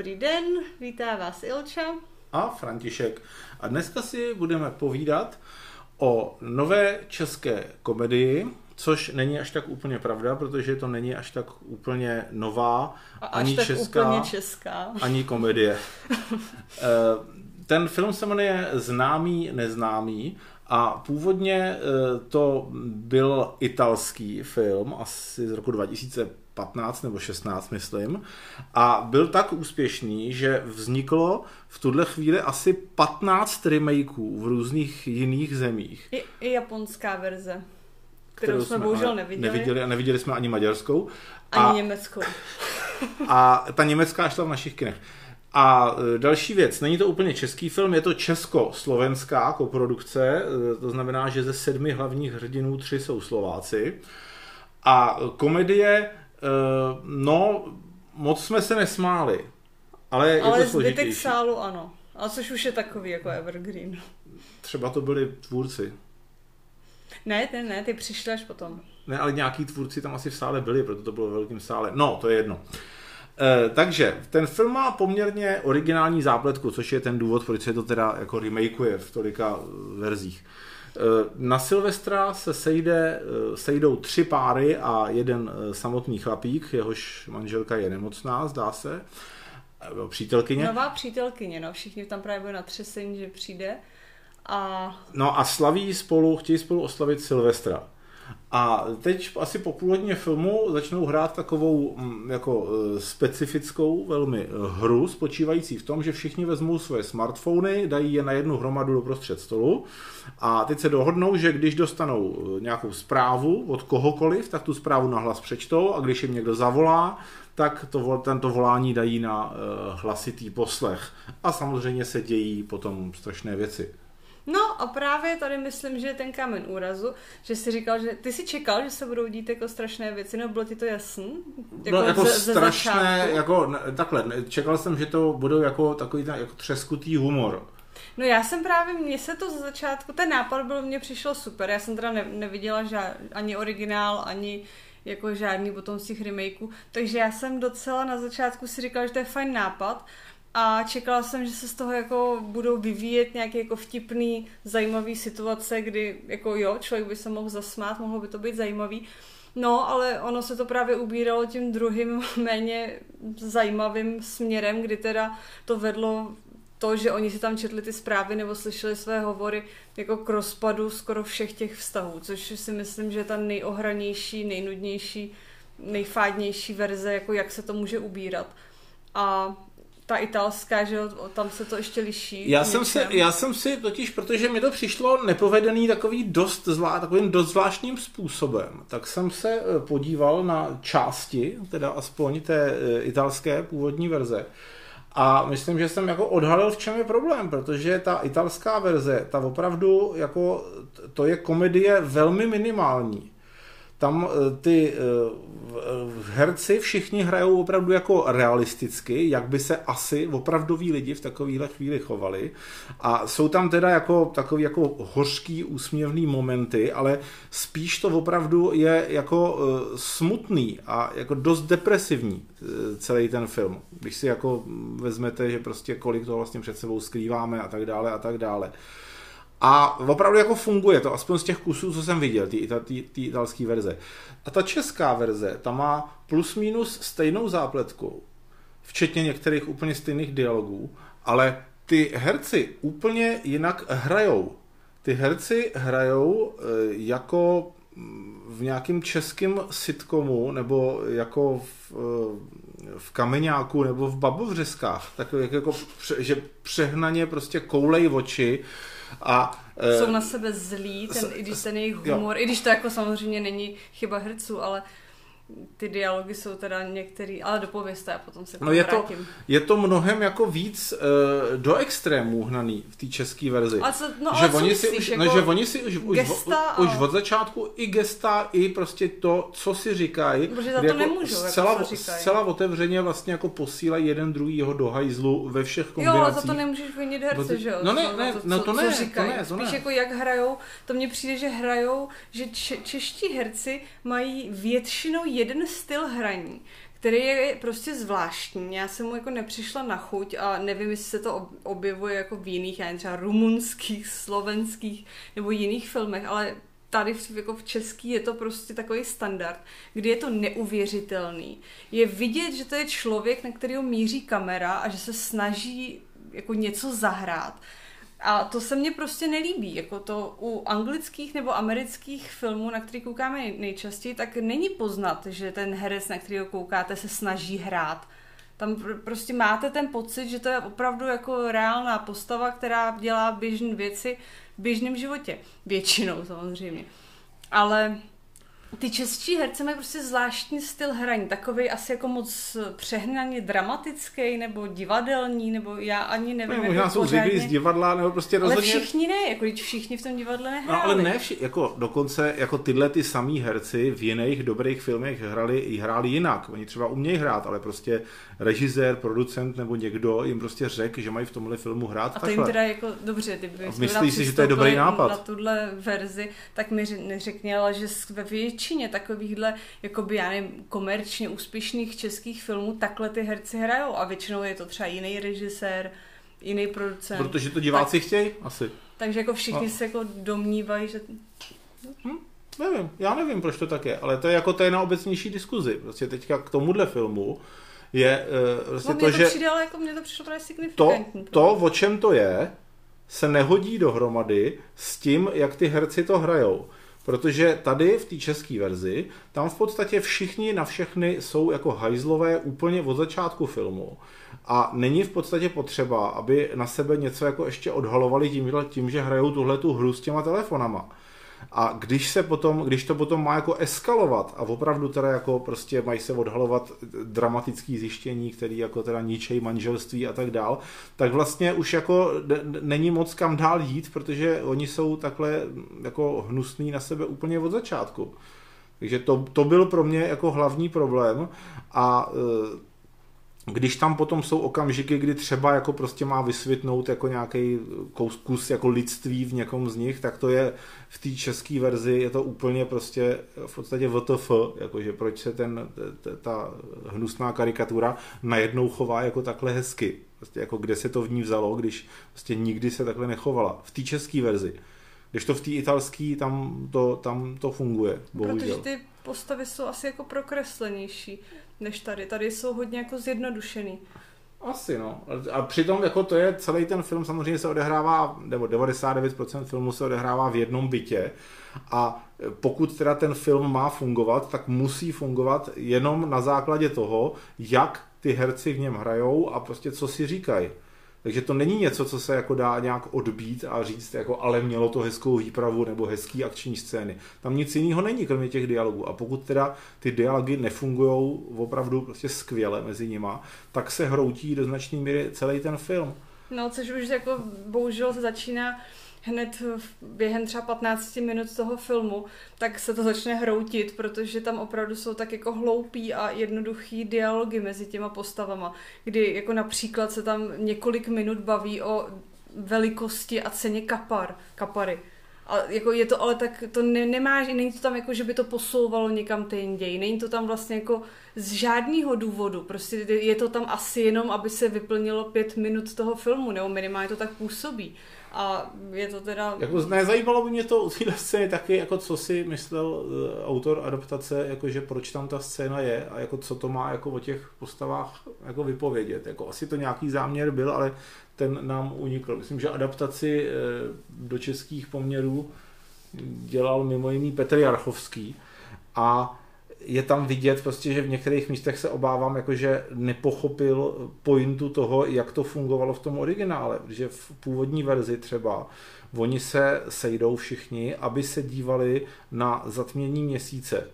Dobrý den, vítá vás Ilča. A František. A dneska si budeme povídat o nové české komedii, což není až tak úplně pravda, protože to není až tak úplně nová, A ani až tak česká, úplně česká. ani komedie. Eh, Ten film se jmenuje Známý, neznámý a původně eh, to byl italský film, asi z roku 2015 nebo 16, myslím. A byl tak úspěšný, že vzniklo v tuhle chvíli asi 15 remakeů v různých jiných zemích. I, i japonská verze, kterou, jsme bohužel neviděli. neviděli. A neviděli jsme ani maďarskou. Ani a, německou. a ta německá šla v našich kinech. A e, další věc, není to úplně český film, je to česko-slovenská koprodukce, e, to znamená, že ze sedmi hlavních hrdinů tři jsou Slováci. A komedie, no, moc jsme se nesmáli, ale je Ale to zbytek složitější. sálu ano. A což už je takový jako evergreen. Třeba to byli tvůrci. Ne, ty ne, ty přišli až potom. Ne, ale nějaký tvůrci tam asi v sále byli, proto to bylo ve velkém sále. No, to je jedno. E, takže ten film má poměrně originální zápletku, což je ten důvod, proč se to teda jako remakeuje v tolika eh, verzích. E, na Silvestra se sejde, eh, sejdou tři páry a jeden eh, samotný chlapík, jehož manželka je nemocná, zdá se, přítelkyně. Nová přítelkyně, no, všichni tam právě byli natřesení, že přijde. A No a slaví spolu, chtějí spolu oslavit Silvestra. A teď asi po půl hodině filmu začnou hrát takovou mm, jako eh, specifickou velmi eh, hru, spočívající v tom, že všichni vezmou svoje smartfony, dají je na jednu hromadu do prostřed stolu a teď se dohodnou, že když dostanou eh, nějakou zprávu od kohokoliv, tak tu zprávu nahlas přečtou a když jim někdo zavolá, tak to, tento volání dají na hlasitý poslech. A samozřejmě se dějí potom strašné věci. No a právě tady myslím, že je ten kámen úrazu, že si říkal, že ty si čekal, že se budou dít jako strašné věci, no bylo ti to jasný? Jako, no, jako ze- ze strašné, začátku? jako takhle, čekal jsem, že to budou jako takový ten jako třeskutý humor. No já jsem právě, mně se to ze začátku, ten nápad byl, mně přišel super, já jsem teda ne, neviděla žád, ani originál, ani jako žádný potom z těch remakeů, takže já jsem docela na začátku si říkala, že to je fajn nápad a čekala jsem, že se z toho jako budou vyvíjet nějaké jako vtipný, zajímavý situace, kdy jako jo, člověk by se mohl zasmát, mohlo by to být zajímavý, No, ale ono se to právě ubíralo tím druhým méně zajímavým směrem, kdy teda to vedlo to, že oni si tam četli ty zprávy nebo slyšeli své hovory jako k rozpadu skoro všech těch vztahů, což si myslím, že je ta nejohranější, nejnudnější, nejfádnější verze, jako jak se to může ubírat. A ta italská, že jo, tam se to ještě liší. Já jsem, se, já jsem si totiž, protože mi to přišlo nepovedený takový dost zvlá, takovým dost zvláštním způsobem, tak jsem se eh, podíval na části, teda aspoň té eh, italské původní verze. A myslím, že jsem jako odhalil, v čem je problém, protože ta italská verze, ta opravdu jako, to je komedie velmi minimální. Tam eh, ty eh, v- herci všichni hrajou opravdu jako realisticky, jak by se asi opravdoví lidi v takovéhle chvíli chovali. A jsou tam teda jako takový jako hořký úsměvný momenty, ale spíš to opravdu je jako eh, smutný a jako dost depresivní eh, celý ten film. Když si jako vezmete, že prostě kolik toho vlastně před sebou skrýváme a tak dále a tak dále. A opravdu jako funguje to, aspoň z těch kusů, co jsem viděl, ty italské verze. A ta česká verze, ta má plus minus stejnou zápletku, včetně některých úplně stejných dialogů, ale ty herci úplně jinak hrajou. Ty herci hrajou eh, jako mm, v nějakém českém sitcomu, nebo jako v, eh, v Kameňáku, nebo v Babovřeskách. Takový jako, že přehnaně prostě koulej oči a eh, Jsou na sebe zlí, ten, s- i když ten jejich jo. humor, i když to jako samozřejmě není chyba herců, ale ty dialogy jsou teda některý, ale dopovězte a potom se No je to, je to mnohem jako víc uh, do extrémů hnaný v té české verzi. Ale co, no, že, ale co oni si už, jako no, že oni si už, už, gesta a- už od začátku i gesta, i prostě to, co si říkají, Protože za to nemůžou, jako zcela, co říkají. zcela otevřeně vlastně jako posílají jeden druhýho do hajzlu ve všech Jo, kombinacích. ale za to nemůžeš vinit herce, že jo? no ne, ne, to, no co- to co ne, to říkají. ne, to Spíš ne. jako jak hrajou, to mně přijde, že hrajou, že če- čeští herci mají většinou jeden styl hraní, který je prostě zvláštní. Já jsem mu jako nepřišla na chuť a nevím, jestli se to objevuje jako v jiných, já třeba rumunských, slovenských nebo jiných filmech, ale tady v, jako v český je to prostě takový standard, kdy je to neuvěřitelný. Je vidět, že to je člověk, na kterého míří kamera a že se snaží jako něco zahrát. A to se mně prostě nelíbí. Jako to u anglických nebo amerických filmů, na který koukáme nejčastěji, tak není poznat, že ten herec, na kterého koukáte, se snaží hrát. Tam prostě máte ten pocit, že to je opravdu jako reálná postava, která dělá běžné věci v běžném životě. Většinou samozřejmě. Ale ty český herce mají prostě zvláštní styl hraní, takový asi jako moc přehnaně dramatický nebo divadelní, nebo já ani nevím. No, možná jako jsou zvyklí z divadla, nebo prostě rozhodně... Ale všichni ne, jako když všichni v tom divadle nehráli. No, ale ne, vši, jako dokonce jako tyhle ty samý herci v jiných dobrých filmech hrali, hráli jinak. Oni třeba umějí hrát, ale prostě režisér, producent nebo někdo jim prostě řekl, že mají v tomhle filmu hrát A to jim teda jako, dobře, ty Myslíš si, že to je dobrý nápad? Na tuhle verzi, tak mi neřekni, ale že ve většině takovýchhle, jakoby, já nevím, komerčně úspěšných českých filmů takhle ty herci hrajou a většinou je to třeba jiný režisér, jiný producent. Protože to diváci tak, chtějí, asi. Takže jako všichni no. se jako domnívají, že... Hm? Nevím, já nevím, proč to tak je, ale to je jako to je na obecnější diskuzi. Prostě teďka k tomuhle filmu je uh, prostě no, to, to že... Přijde, ale jako mě to přišlo právě signifikantní. To, to, o čem to je, se nehodí dohromady s tím, jak ty herci to hrajou. Protože tady v té české verzi, tam v podstatě všichni na všechny jsou jako hajzlové úplně od začátku filmu. A není v podstatě potřeba, aby na sebe něco jako ještě odhalovali tím, tím že hrajou tuhle tu hru s těma telefonama. A když se potom, když to potom má jako eskalovat a opravdu teda jako prostě mají se odhalovat dramatický zjištění, který jako teda ničej manželství a tak dál, tak vlastně už jako není moc kam dál jít, protože oni jsou takhle jako hnusný na sebe úplně od začátku. Takže to, to byl pro mě jako hlavní problém a e, když tam potom jsou okamžiky, kdy třeba jako prostě má vysvětnout jako nějaký kus, kus jako lidství v někom z nich, tak to je v té české verzi je to úplně prostě v podstatě VTF, jakože proč se ten, ta hnusná karikatura najednou chová jako takhle hezky. Prostě jako kde se to v ní vzalo, když prostě nikdy se takhle nechovala. V té české verzi. Když to v té italské, tam to, tam to funguje, bohužel. Protože ty postavy jsou asi jako prokreslenější než tady. Tady jsou hodně jako zjednodušený. Asi no. A přitom jako to je, celý ten film samozřejmě se odehrává, nebo 99% filmu se odehrává v jednom bytě a pokud teda ten film má fungovat, tak musí fungovat jenom na základě toho, jak ty herci v něm hrajou a prostě co si říkají. Takže to není něco, co se jako dá nějak odbít a říct, jako ale mělo to hezkou výpravu nebo hezký akční scény. Tam nic jiného není, kromě těch dialogů. A pokud teda ty dialogy nefungují opravdu prostě skvěle mezi nima, tak se hroutí do značné míry celý ten film. No, což už jako bohužel se začíná hned během třeba 15 minut toho filmu, tak se to začne hroutit, protože tam opravdu jsou tak jako hloupý a jednoduchý dialogy mezi těma postavama, kdy jako například se tam několik minut baví o velikosti a ceně kapar, kapary. A jako je to ale tak, to ne, nemá, není to tam jako, že by to posouvalo někam ten děj. Není to tam vlastně jako z žádného důvodu. Prostě je to tam asi jenom, aby se vyplnilo pět minut toho filmu, nebo minimálně to tak působí. A je to teda... Jako nezajímalo by mě to u téhle scény taky, jako co si myslel uh, autor adaptace, jakože proč tam ta scéna je a jako co to má jako o těch postavách jako vypovědět. Jako asi to nějaký záměr byl, ale ten nám unikl. Myslím, že adaptaci uh, do českých poměrů dělal mimo jiný Petr Jarchovský a je tam vidět prostě, že v některých místech se obávám, jakože nepochopil pointu toho, jak to fungovalo v tom originále, že v původní verzi třeba oni se sejdou všichni, aby se dívali na zatmění měsíce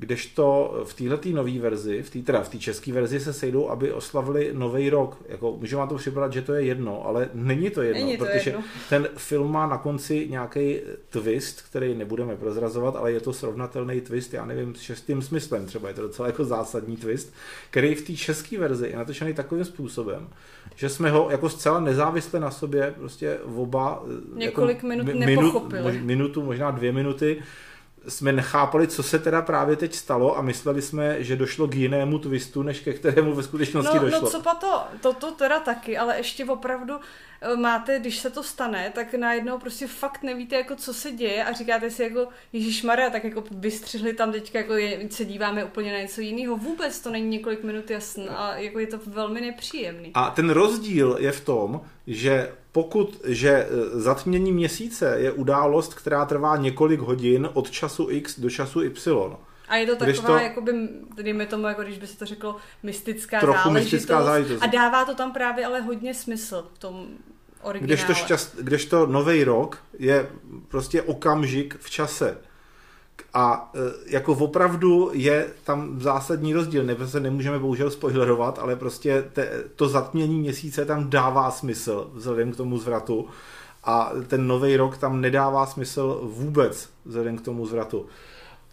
Kdežto v této nové verzi, v té teda v té české verzi se sejdou, aby oslavili nový rok. Jako, může vám to připadat, že to je jedno, ale není to jedno, není to protože jedno. ten film má na konci nějaký twist, který nebudeme prozrazovat, ale je to srovnatelný twist, já nevím, s šestým smyslem třeba, je to docela jako zásadní twist, který v té české verzi je natočený takovým způsobem, že jsme ho jako zcela nezávisle na sobě prostě oba několik jako minut nepochopili. Minut, minutu, možná dvě minuty jsme nechápali, co se teda právě teď stalo a mysleli jsme, že došlo k jinému twistu, než ke kterému ve skutečnosti no, došlo. No co pa to, to, to teda taky, ale ještě opravdu eh, máte, když se to stane, tak najednou prostě fakt nevíte, jako co se děje a říkáte si jako Ježíš Maria, tak jako vystřihli tam teďka, jako je, se díváme úplně na něco jiného. Vůbec to není několik minut jasný a jako je to velmi nepříjemný. A ten rozdíl je v tom, že pokud, že e, zatmění měsíce je událost, která trvá několik hodin od času X do času Y. A je to taková, to, jakoby, dejme tomu, jako když by se to řeklo, mystická trochu záležitost. mystická záležitost. A dává to tam právě ale hodně smysl v tom originále. Kdežto, šťast, kdežto nový rok je prostě okamžik v čase. A e, jako opravdu je tam zásadní rozdíl. Ne, se nemůžeme bohužel spoilerovat, ale prostě te, to zatmění měsíce tam dává smysl vzhledem k tomu zvratu. A ten nový rok tam nedává smysl vůbec vzhledem k tomu zvratu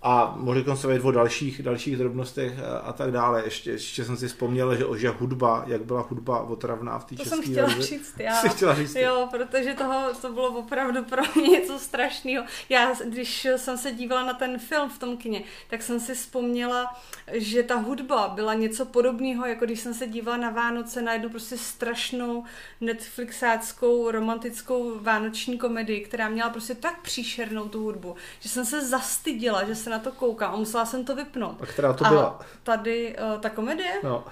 a můžu se o dalších, dalších drobnostech a tak dále. Ještě, ještě jsem si vzpomněl, že, že hudba, jak byla hudba otravná v té české To jsem chtěla verzi. říct, já. Jsi chtěla říct. Jo, protože toho, to bylo opravdu pro mě něco strašného. Já, když jsem se dívala na ten film v tom kině, tak jsem si vzpomněla, že ta hudba byla něco podobného, jako když jsem se dívala na Vánoce na jednu prostě strašnou Netflixáckou romantickou vánoční komedii, která měla prostě tak příšernou tu hudbu, že jsem se zastydila, že se na to koukám a musela jsem to vypnout. A která to byla? A tady uh, ta komedie? No.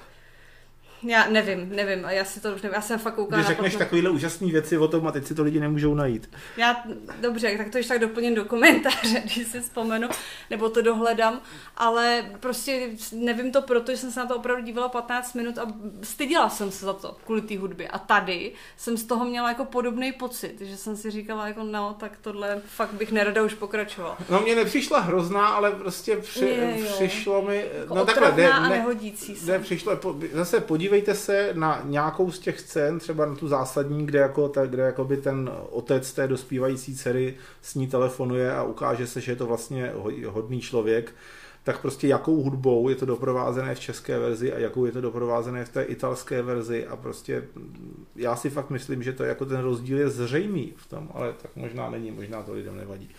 Já nevím, nevím, já si to už nevím, já jsem fakt koukala Když řekneš na takovéhle úžasné věci o tom a teď si to lidi nemůžou najít. Já, dobře, tak to ještě tak doplním do komentáře, když si vzpomenu, nebo to dohledám, ale prostě nevím to proto, že jsem se na to opravdu dívala 15 minut a styděla jsem se za to kvůli té hudbě. A tady jsem z toho měla jako podobný pocit, že jsem si říkala jako no, tak tohle fakt bych nerada už pokračovala. No mě nepřišla hrozná, ale prostě při, je, přišlo mi... Jako no takhle, ne, a nehodící se. Ne, přišlo, zase podívej podívejte se na nějakou z těch scén, třeba na tu zásadní, kde, jako ta, kde jakoby ten otec té dospívající dcery s ní telefonuje a ukáže se, že je to vlastně hodný člověk, tak prostě jakou hudbou je to doprovázené v české verzi a jakou je to doprovázené v té italské verzi a prostě já si fakt myslím, že to jako ten rozdíl je zřejmý v tom, ale tak možná není, možná to lidem nevadí.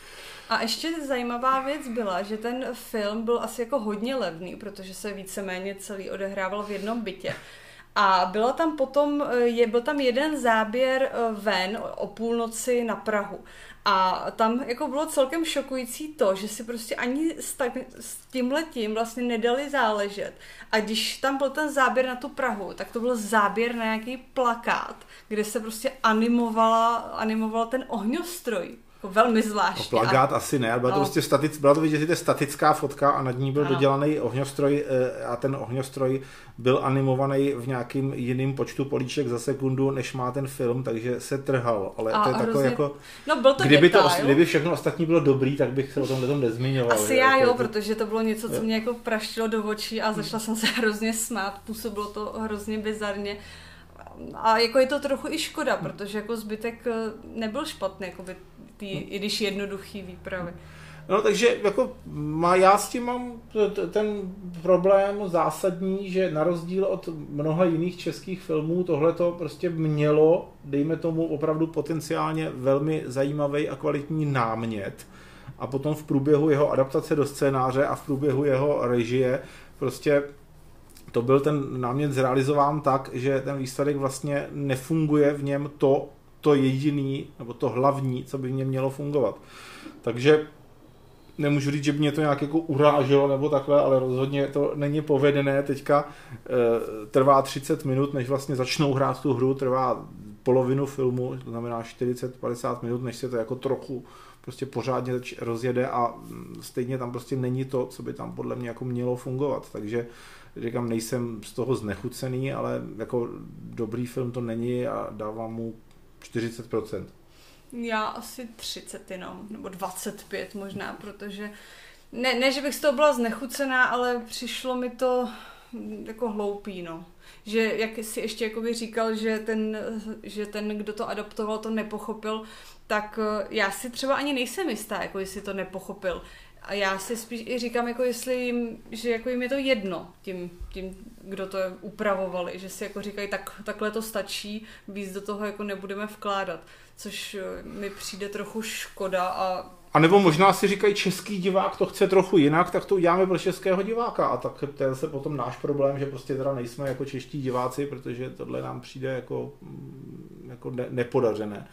A ještě zajímavá věc byla, že ten film byl asi jako hodně levný, protože se víceméně celý odehrával v jednom bytě. A byla tam potom, je, byl tam jeden záběr eh, ven o půlnoci na Prahu. A tam jako bylo celkem šokující to, že si prostě ani s, tak, s tímhletím vlastně nedali záležet. A když tam byl ten záběr na tu Prahu, tak to byl záběr na nějaký plakát, kde se prostě animovala, animovala ten ohňostroj jako velmi zvláštní. No, plagát a... asi ne, ale byla to no. prostě static, byla to vidět, že to je statická fotka a nad ní byl ano. dodělaný ohňostroj eh, a ten ohňostroj byl animovaný v nějakým jiným počtu políček za sekundu, než má ten film, takže se trhal. Ale a to je hrozně... takové jako... No byl to kdyby, detail. to, kdyby všechno ostatní bylo dobrý, tak bych se o tomhle tom nezmiňoval. Asi já jako jo, to... protože to bylo něco, co mě jako praštilo do očí a začala jsem se hrozně smát. Působilo to hrozně bizarně a jako je to trochu i škoda, protože jako zbytek eh, nebyl špatný, jako by tý, i když jednoduchý výpravy. No takže jako má, já s tím mám ten problém zásadní, že na rozdíl od mnoha jiných českých filmů tohle to prostě mělo, dejme tomu opravdu potenciálně velmi zajímavý a kvalitní námět a potom v průběhu jeho adaptace do scénáře a v průběhu jeho režie prostě to byl ten námět zrealizován tak, že ten výsledek vlastně nefunguje v něm to, to jediný, nebo to hlavní, co by něm mělo fungovat. Takže nemůžu říct, že by mě to nějak jako uráželo nebo takhle, ale rozhodně to není povedené. Teďka e, trvá 30 minut, než vlastně začnou hrát tu hru, trvá polovinu filmu, to znamená 40-50 minut, než se to jako trochu prostě pořádně rozjede a mm, stejně tam prostě není to, co by tam podle mě jako mělo fungovat. Takže říkám, nejsem z toho znechucený, ale jako dobrý film to není a dávám mu 40%. Já asi 30 jenom, nebo 25 možná, protože ne, ne, že bych z toho byla znechucená, ale přišlo mi to jako hloupý, no. Že jak si ještě jakoby říkal, že ten, že ten, kdo to adoptoval, to nepochopil, tak já si třeba ani nejsem jistá, jako jestli to nepochopil. A já si spíš i říkám, jako jestli jim, že jako jim je to jedno tím, tím, kdo to upravovali, že si jako říkají, tak, takhle to stačí, víc do toho jako nebudeme vkládat, což eh, mi přijde trochu škoda a A nebo možná si říkají, český divák to chce trochu jinak, tak to uděláme pro českého diváka. A tak to je zase potom náš problém, že prostě teda nejsme jako čeští diváci, protože tohle nám přijde jako, mm, jako ne, nepodařené.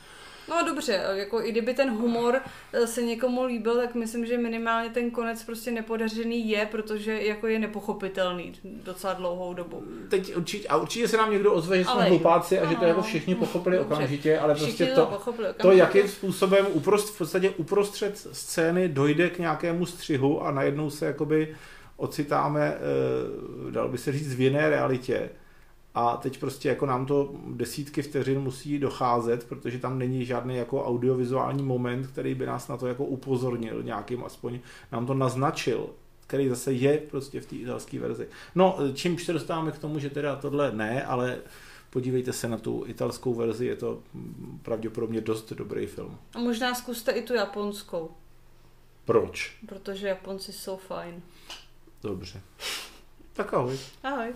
No dobře, jako i kdyby ten humor eh, se někomu líbil, tak myslím, že minimálně ten konec prostě nepodařený je, protože jako je nepochopitelný docela dlouhou dobu. Teď určitě, a určitě se nám někdo ozve, že jsme ale, hlupáci a že to jako všichni pochopili dobře. okamžitě, ale prostě to, to, to, jakým způsobem uprost, v podstatě uprostřed scény dojde k nějakému střihu a najednou se jakoby ocitáme, eh, dal by se říct, v jiné realitě a teď prostě jako nám to desítky vteřin musí docházet, protože tam není žádný jako audiovizuální moment, který by nás na to jako upozornil nějakým aspoň, nám to naznačil, který zase je prostě v té italské verzi. No, čímž se dostáváme k tomu, že teda tohle ne, ale podívejte se na tu italskou verzi, je to pravděpodobně dost dobrý film. A možná zkuste i tu japonskou. Proč? Protože Japonci jsou fajn. Dobře. Tak ahoj. Ahoj.